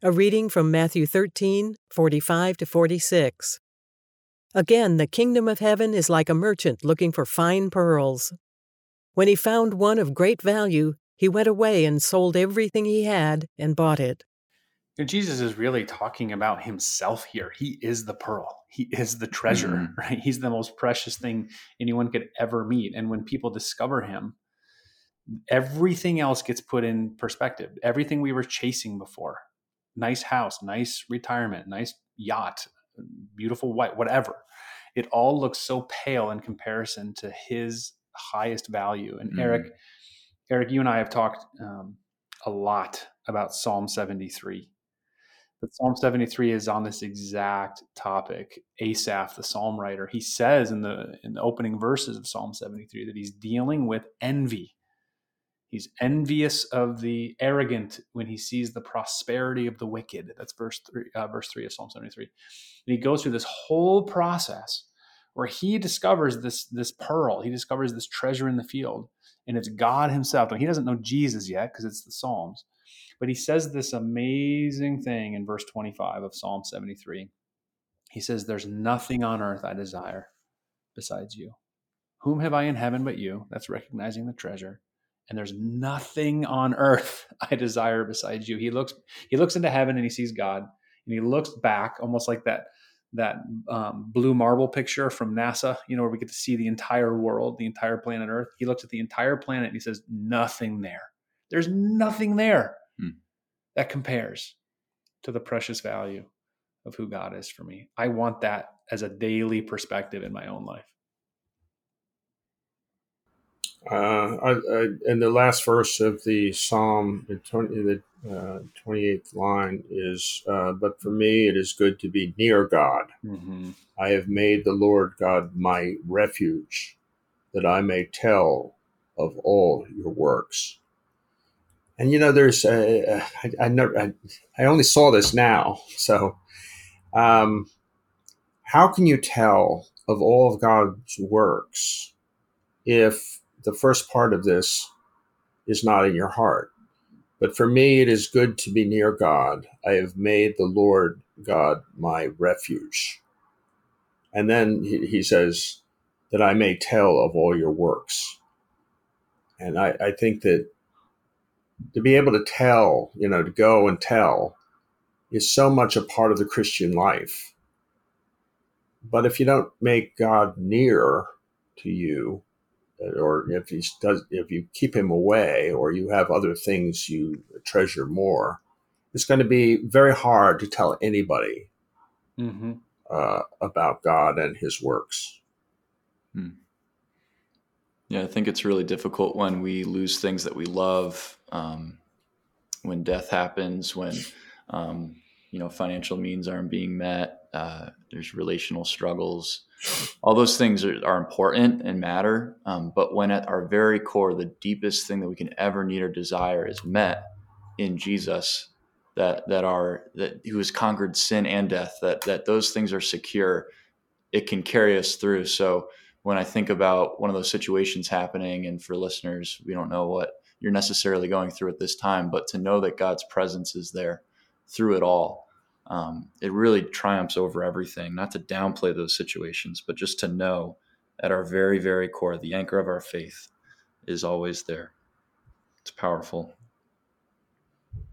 A reading from Matthew 13, 45 to 46. Again, the kingdom of heaven is like a merchant looking for fine pearls. When he found one of great value, he went away and sold everything he had and bought it. Jesus is really talking about himself here. He is the pearl. He is the treasure, mm-hmm. right? He's the most precious thing anyone could ever meet. And when people discover him, everything else gets put in perspective. Everything we were chasing before nice house, nice retirement, nice yacht, beautiful white, whatever. It all looks so pale in comparison to his highest value. And mm. Eric, Eric, you and I have talked um, a lot about Psalm 73. But Psalm 73 is on this exact topic. Asaph, the psalm writer, he says in the in the opening verses of Psalm 73 that he's dealing with envy He's envious of the arrogant when he sees the prosperity of the wicked. That's verse three, uh, verse three of Psalm 73. And he goes through this whole process where he discovers this, this pearl. He discovers this treasure in the field, and it's God himself. Now, he doesn't know Jesus yet because it's the Psalms, but he says this amazing thing in verse 25 of Psalm 73. He says, There's nothing on earth I desire besides you. Whom have I in heaven but you? That's recognizing the treasure and there's nothing on earth I desire besides you. He looks he looks into heaven and he sees God, and he looks back almost like that that um, blue marble picture from NASA, you know, where we get to see the entire world, the entire planet Earth. He looks at the entire planet and he says, "Nothing there. There's nothing there hmm. that compares to the precious value of who God is for me. I want that as a daily perspective in my own life." Uh, I, I, in the last verse of the Psalm, the, 20, the uh, 28th line is, uh, But for me it is good to be near God. Mm-hmm. I have made the Lord God my refuge, that I may tell of all your works. And you know, there's, uh, I, I, never, I, I, only saw this now. So, um, how can you tell of all of God's works if the first part of this is not in your heart. But for me, it is good to be near God. I have made the Lord God my refuge. And then he, he says, that I may tell of all your works. And I, I think that to be able to tell, you know, to go and tell is so much a part of the Christian life. But if you don't make God near to you, or if he does, if you keep him away, or you have other things you treasure more, it's going to be very hard to tell anybody mm-hmm. uh, about God and His works. Hmm. Yeah, I think it's really difficult when we lose things that we love, um, when death happens, when um, you know financial means aren't being met. Uh, there's relational struggles all those things are, are important and matter. Um, but when at our very core, the deepest thing that we can ever need or desire is met in Jesus, that that are that who has conquered sin and death, that that those things are secure, it can carry us through. So when I think about one of those situations happening, and for listeners, we don't know what you're necessarily going through at this time, but to know that God's presence is there through it all um, it really triumphs over everything. Not to downplay those situations, but just to know at our very, very core, the anchor of our faith is always there. It's powerful.